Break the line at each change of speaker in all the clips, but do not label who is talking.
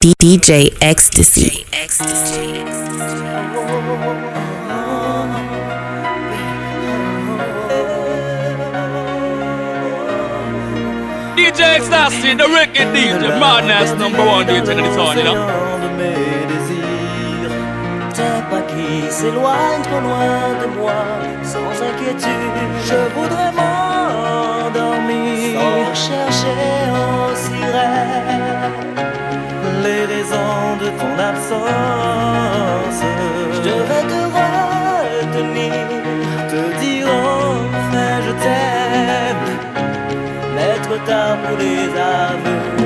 D- DJ Ecstasy.
DJ Ecstasy, the record DJ, madness number one DJ in the town, you know?
Tes pas qui s'éloignent trop loin de moi, sans inquiétude. Je voudrais m'endormir sans chercher en sirène les raisons de ton absence. Je devais te retenir, te dire enfin je t'aime, trop tard pour les aveux.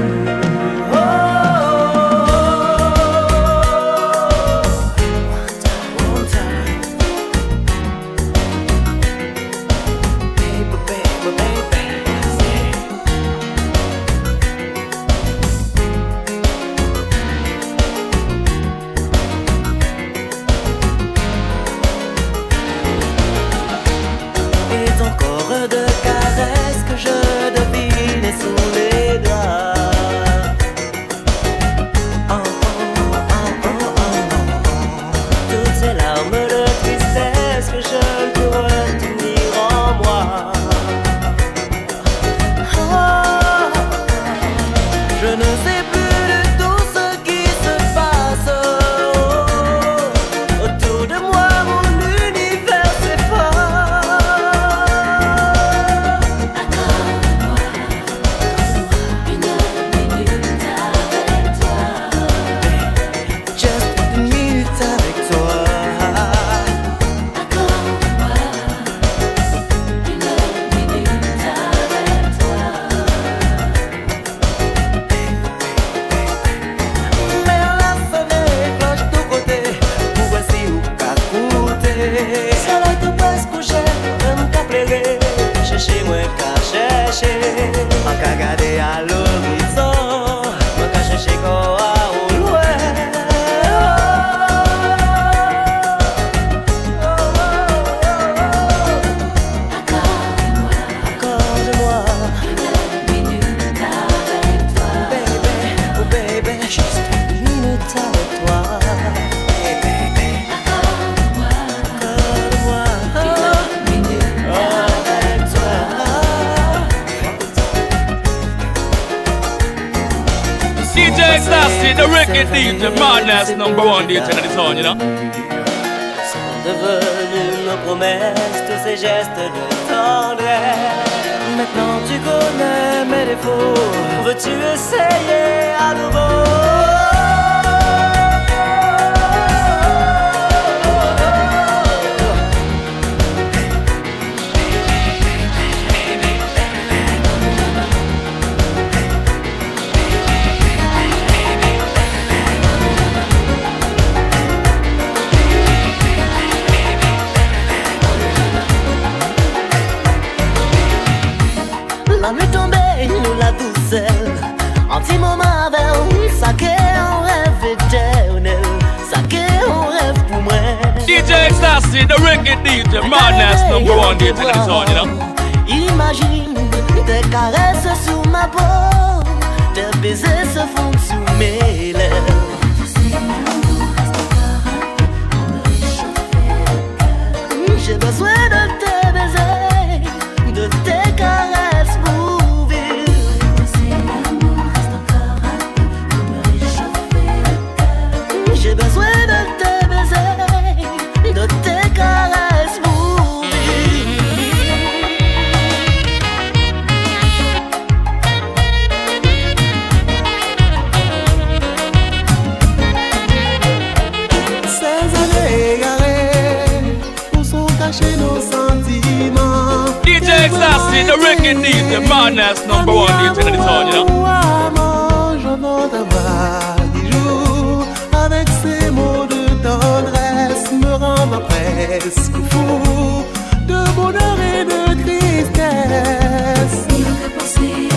défaut. Veux-tu essayer à nouveau.
X-TACY, the record DJ, madness number one DJ in the town, you know.
Imagine tes caresses sur ma peau Tes baisers se font sous mes lèvres
nos sentiments
DJ Ecstasy, the record DJ, madness number one DJ in the town, you know.
Avec ces mots de tendresse Me rendant presque fou De bonheur et de tristesse
Thank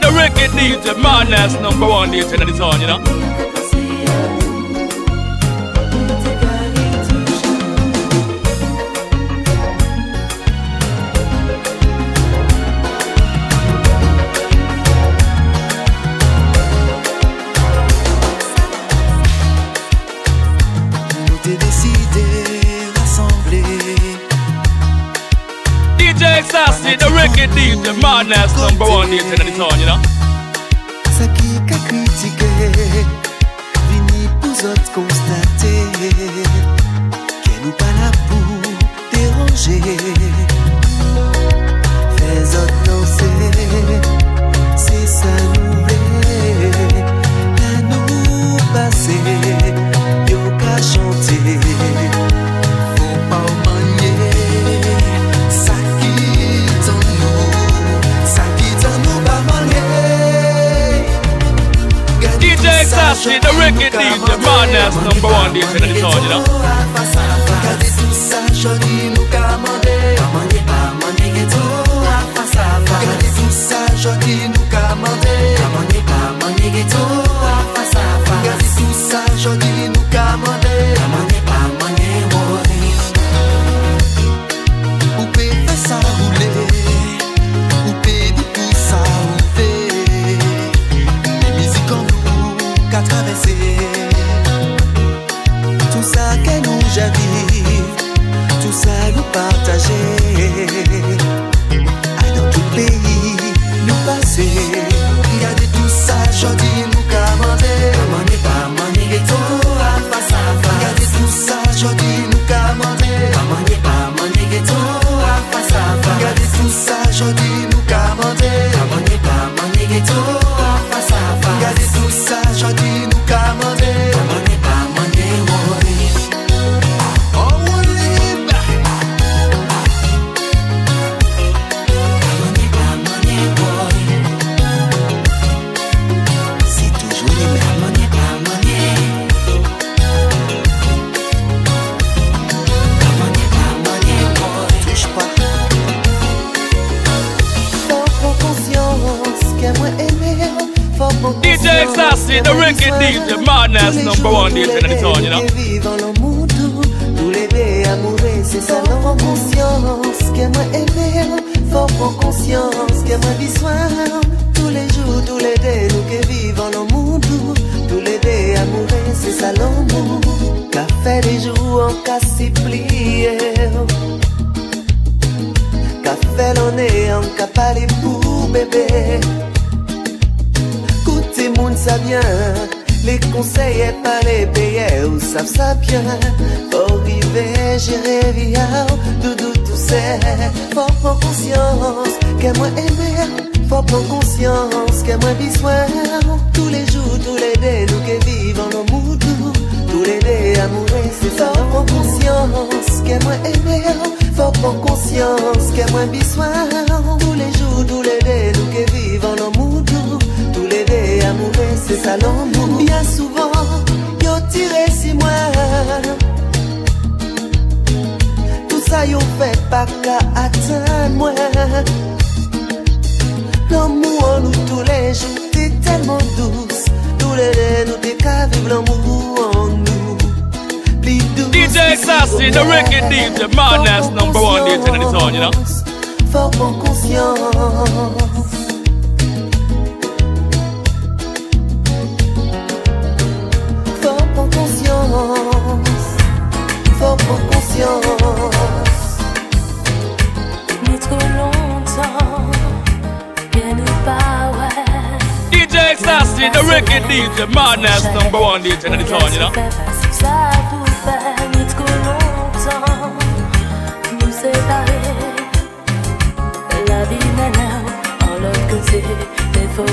the wicked DJ, madness number one DJ in the town, you know.
it the
reggae deep, the madness number one in the town, you know?
Sakika critique, vini pou zot konstate, ke nou pa la pou
deranje. X-TACY, the wicked DJ, madness number one DJ in the town, you know.
jere vi yaw Doudou tou se Fò pran konsyans Kè mwen emè Fò pran konsyans Tous les jours, tous les dés Nous ke vivan nou moudou Tous les dés se Fò pran konsyans Kè mwen Fò pran konsyans Kè Tous les jours, tous les dés Nous ke vivan Tous les dés amourè se Sa l'amour Bien souvent Yo tire si mwen Ça, yo fait pas qu'à atteindre moi. L'amour en nous tous les jours, t'es tellement douce. Tous les deux, nous t'es qu'à vivre l'amour en nous. Plus douce.
DJ X-TACY, the wicked DJ, madness number one DJ in the town, you know.
Faut prendre conscience. Faut prendre conscience. Faut prendre conscience.
DJ X-TACY, the wicked DJ, madness number one DJ in the town, you know.
Ça vous fait ni trop longtemps nous séparer. La vie maintenant, en l'autre côté, mais faut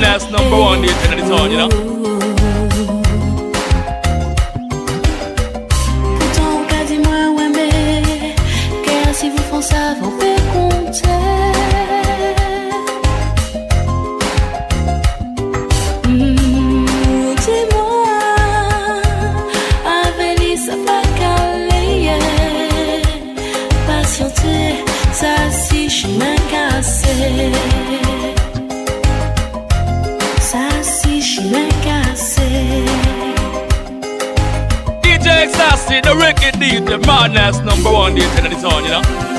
last number one in the town, you know.
Ouais, mais, si vous font ça, vous
the reggae DJ, madness number one the internet is on, you know.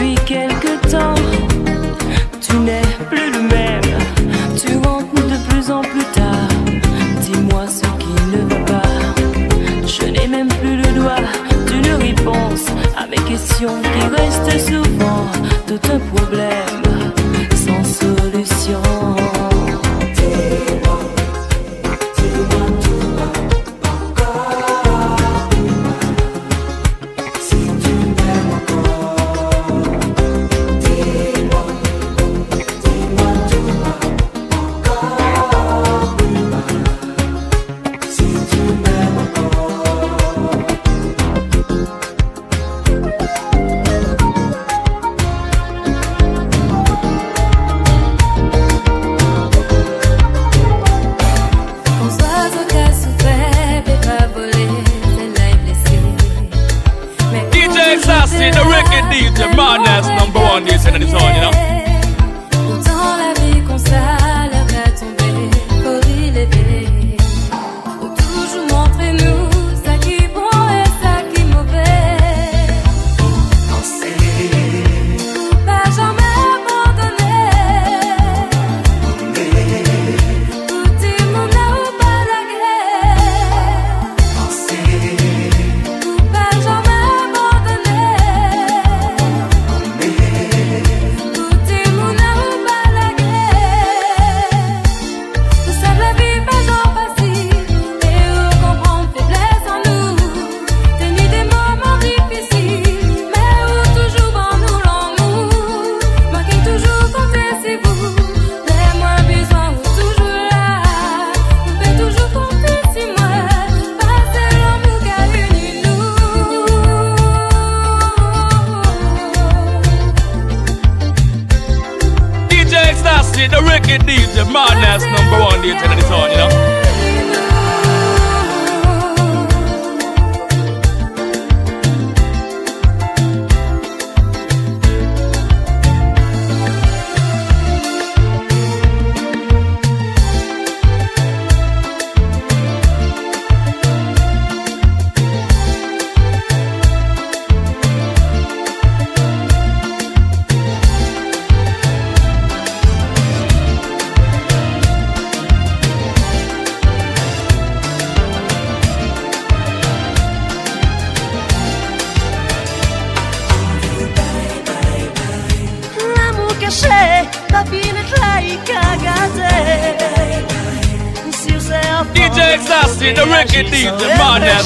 weekend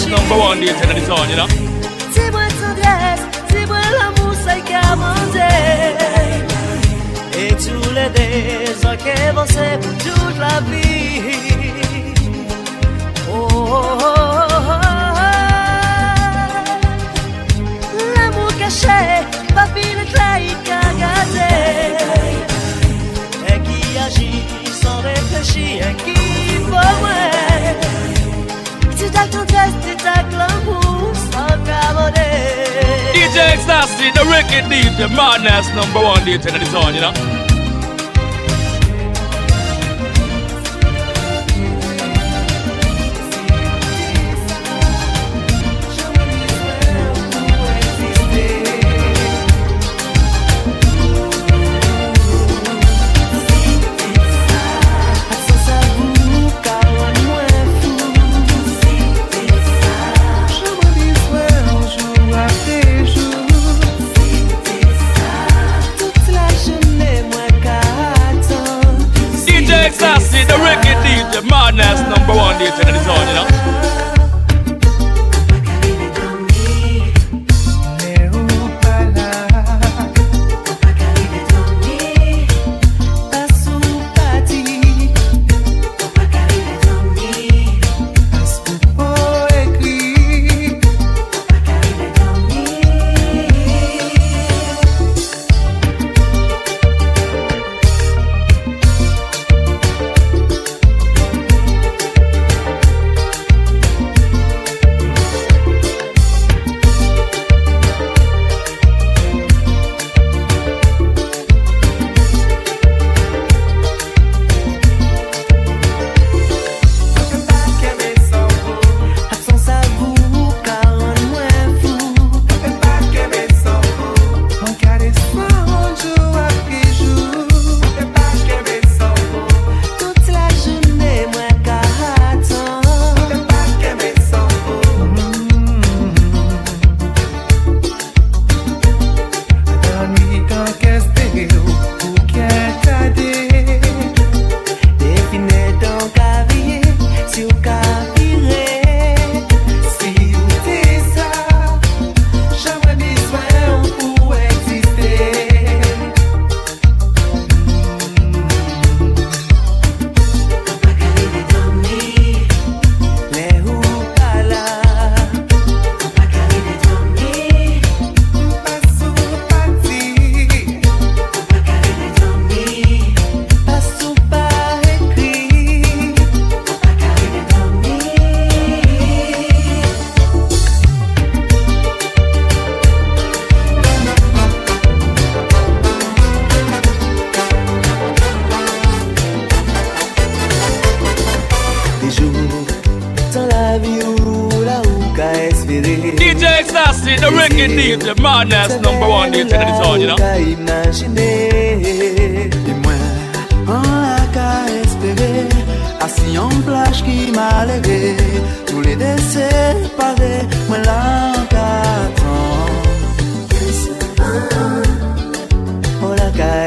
number one DJ in the town, you know.
Dis-moi tendresse, dis-moi l'amour, c'est qu'à
Et tous les désirs vont c'est pour toute la vie. Oh, oh, oh, L'amour caché, fini, trahi, cagazé. Et qui agit sans réfléchir, qui faut ouais.
DJ X-TACY, the record DJ, madness number one DJ in the town, you know. Badness number one, the
internet is on, you
know. Assis en plage qui m'a levé Tous les deux séparés Moi là qu'attends Oh
là qu'à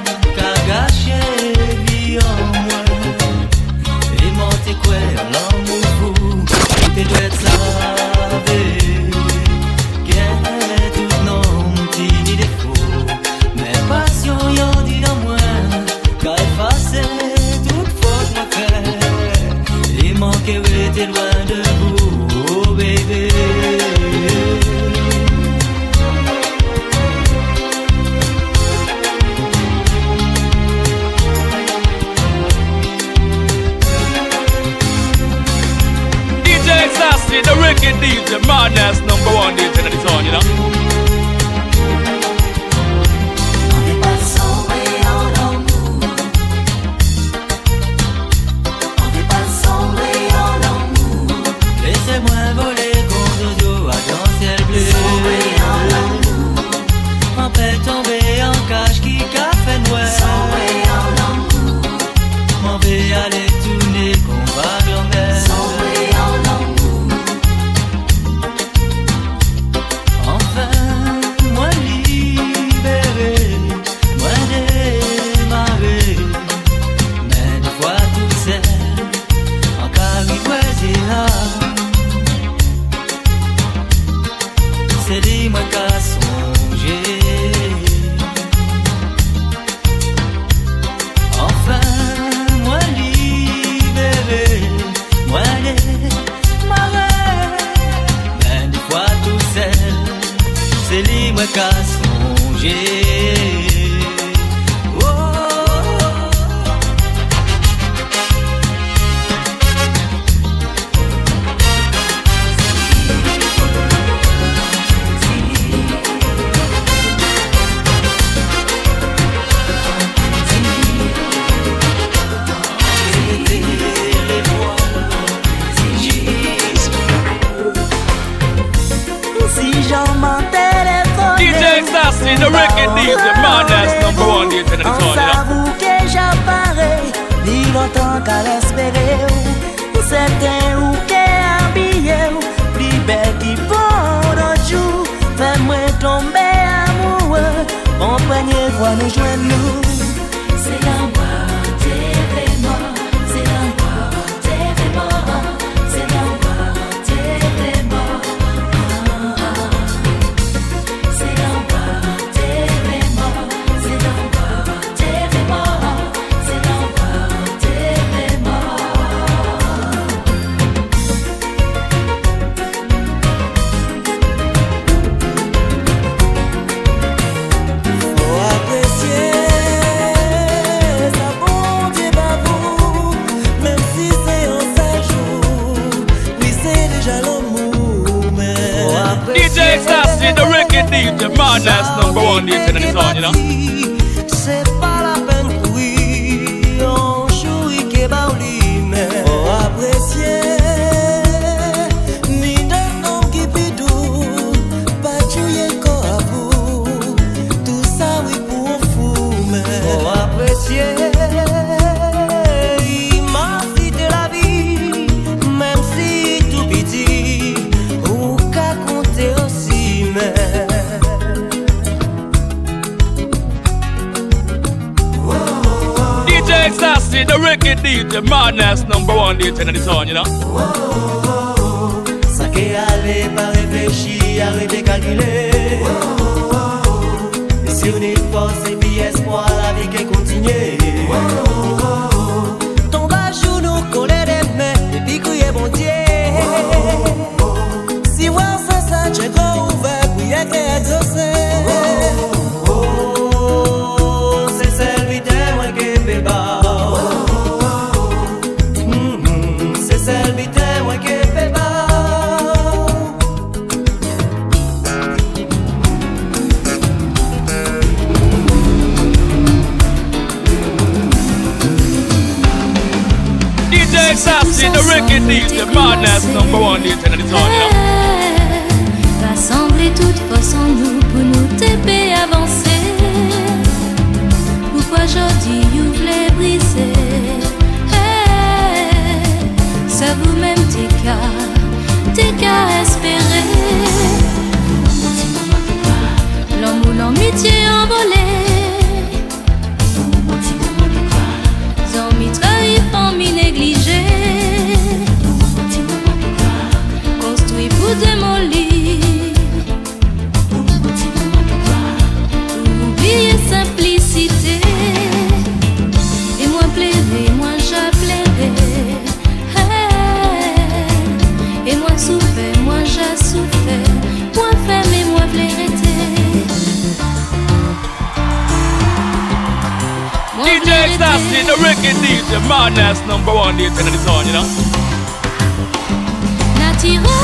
the madness number one, the
thing that is on,
you know.
Panye vwa nou jwen you know?
X-TACY, the reggae DJ, madness number one, the internet is on, you know.
Naturel.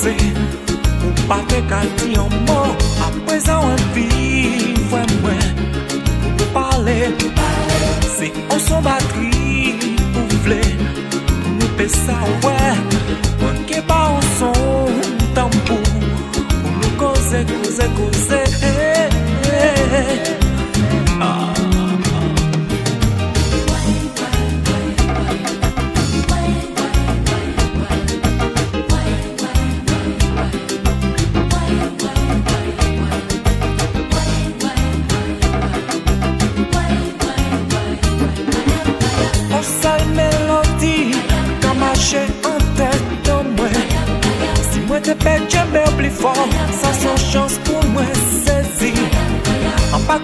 pase Ou pa te kalti an mo Apre sa ou an vi Vwe mwen Ou pale. Se an son batri Ou vle Nou pe sa wè Mwen ke pa an son Tampou Ou nou koze koze koze.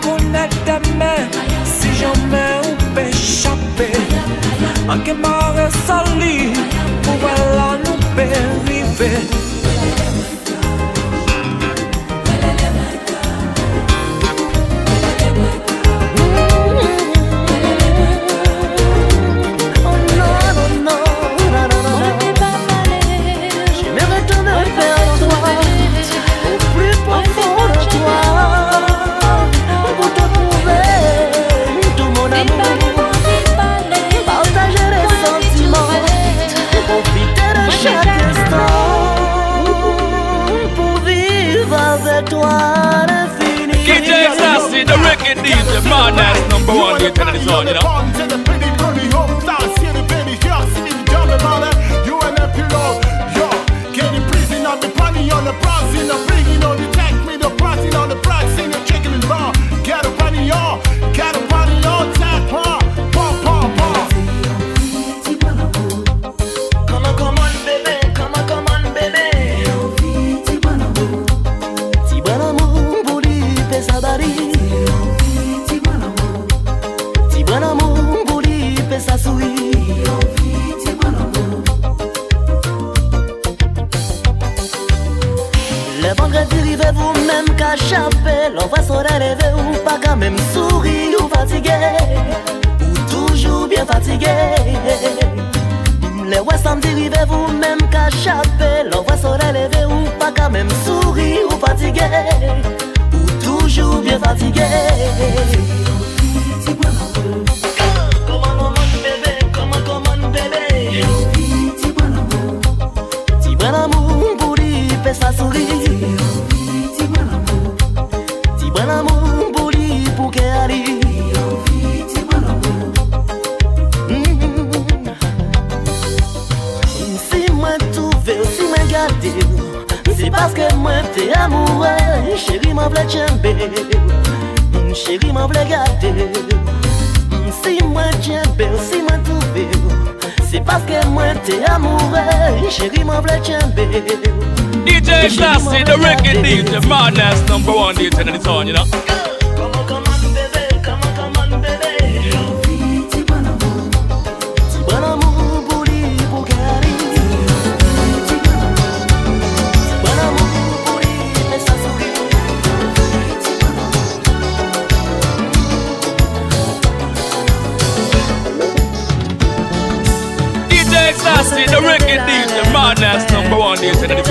konet te men Si jome ou pe chape Anke ma
get kind the zone, you know.
You and a pillow, yo.
Get the prison on the panty on the bronze in the prison.
Amoureux, chérie m'en vle tchembe, chérie m'en vle gâte. Si moi tchembe, si moi trouvé, c'est parce que moi t'es amoureux, chérie m'en vle tchembe.
DJ X-TACY, the record DJ, madness number one DJ in the town, you know. The record DJ, madness number one in the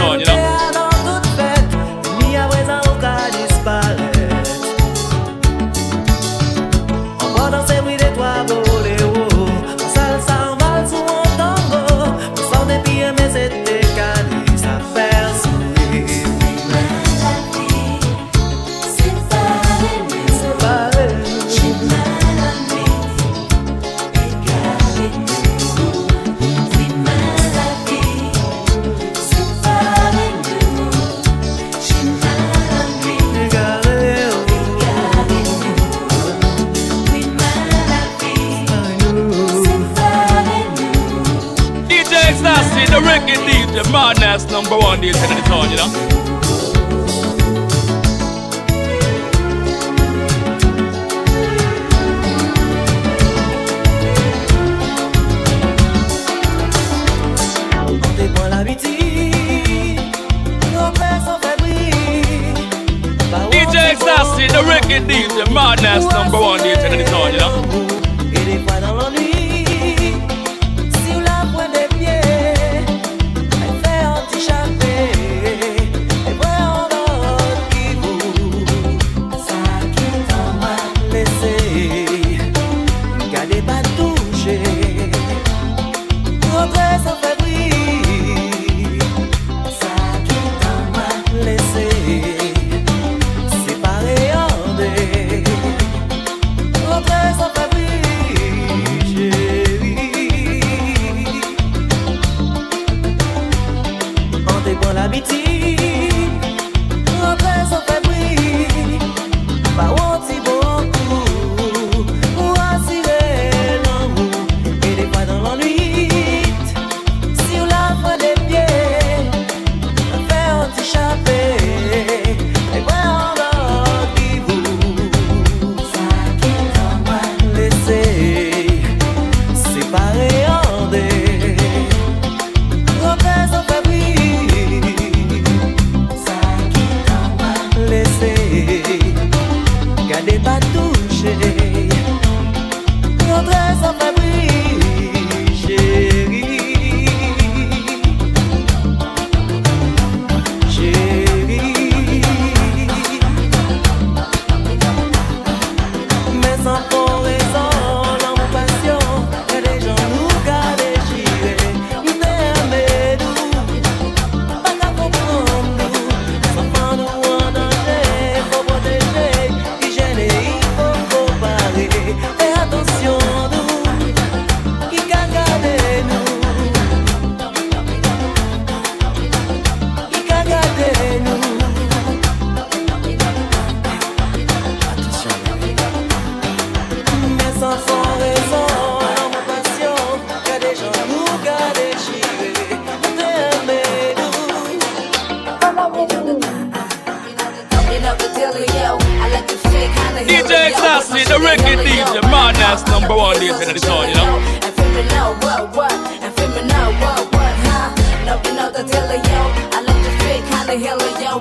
madness number one in the town, you know. DJ X-TACY, the record DJ, madness number one in the town, you know.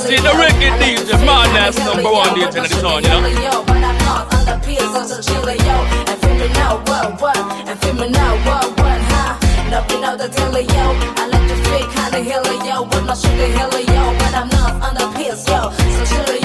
see the wicked DJ, man, that's number one DJ
in the town, you know.
I'm not on the piers, I'm yo. And now, what, what? And what, what, huh? Nothing out the yo. Kinda yo. With my sugar hella yo. but I'm not on the piers, yo. So chilly,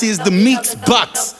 this is
the
meat's box.